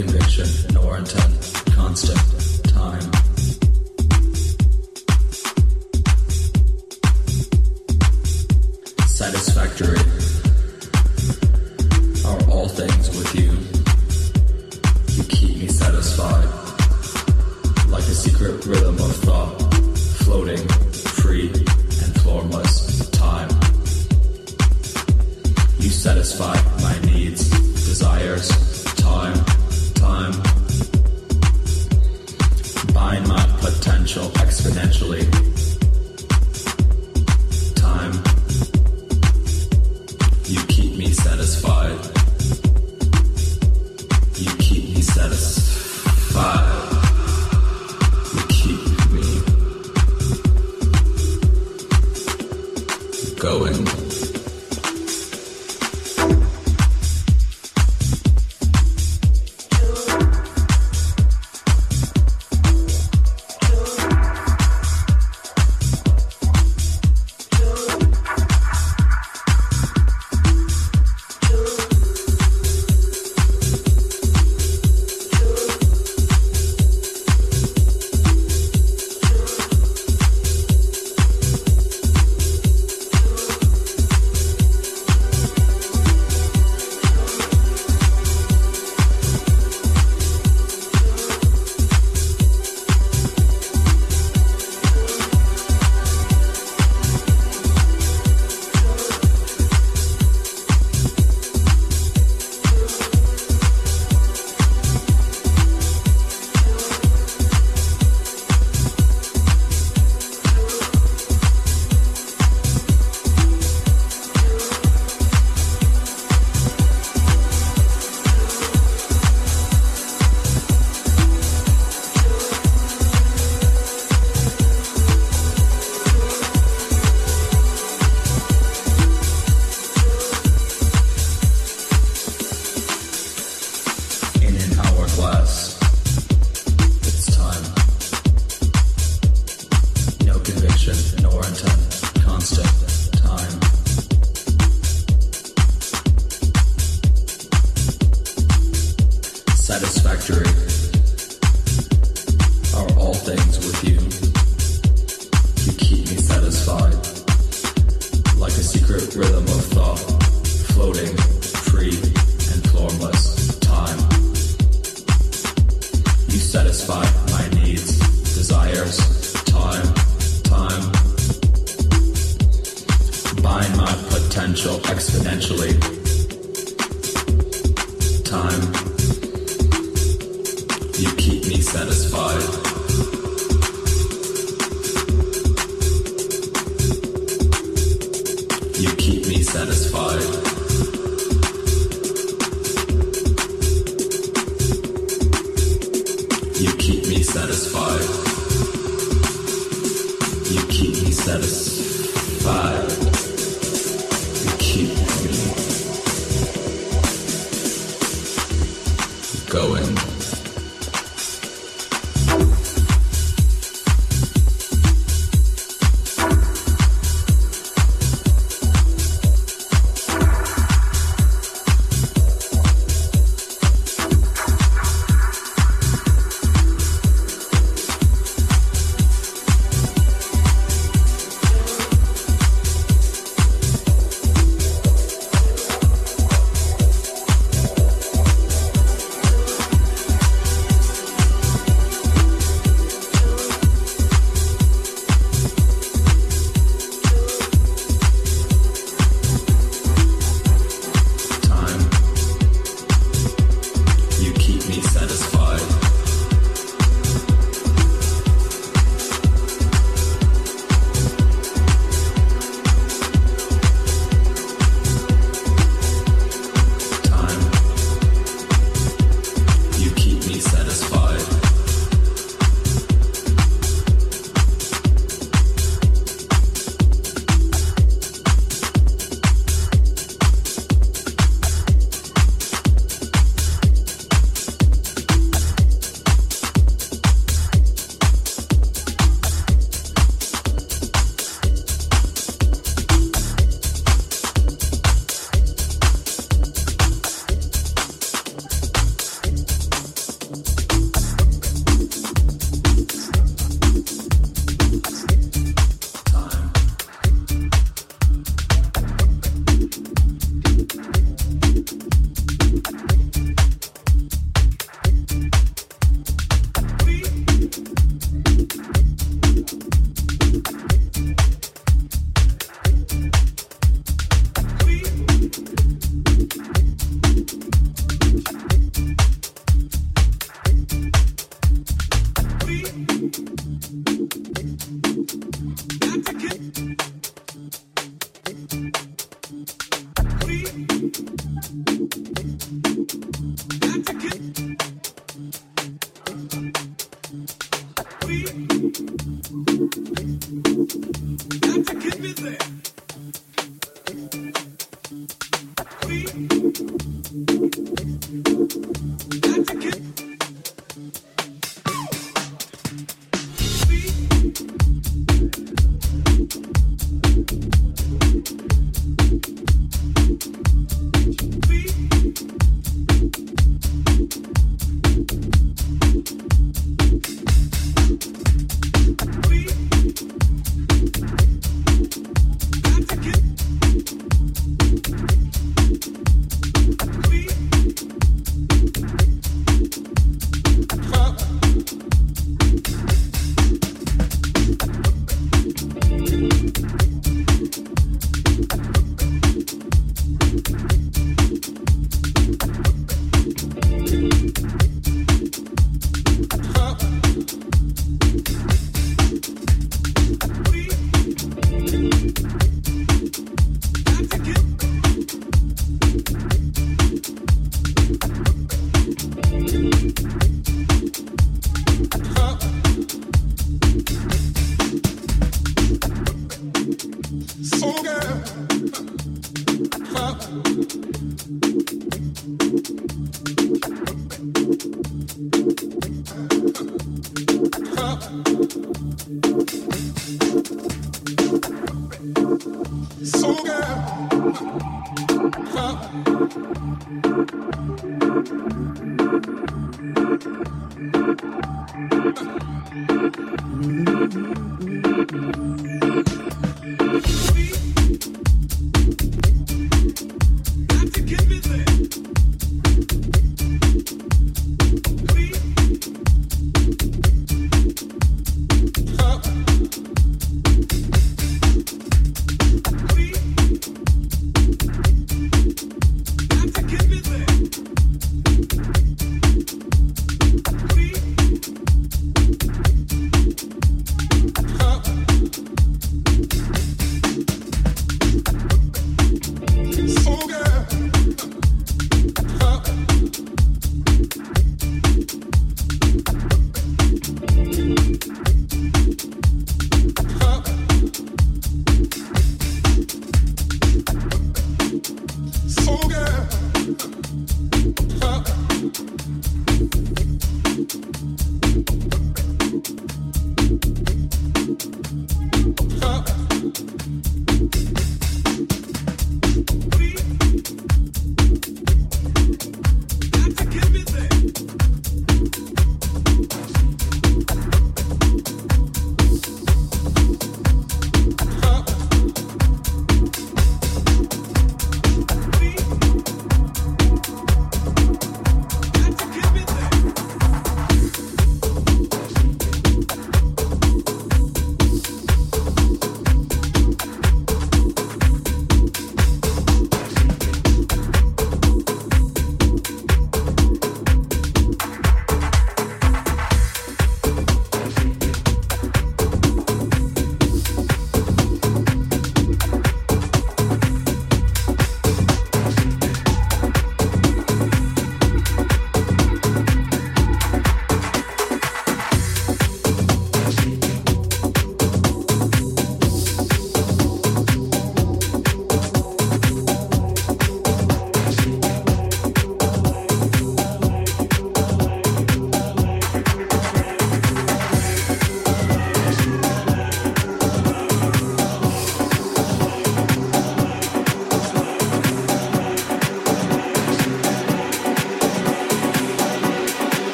conviction, nor intent, constant, time. Satisfactory are all things with you. You keep me satisfied, like a secret rhythm of thought, floating, free, and formless time. You satisfy my needs, desires, time time, buying my potential exponentially.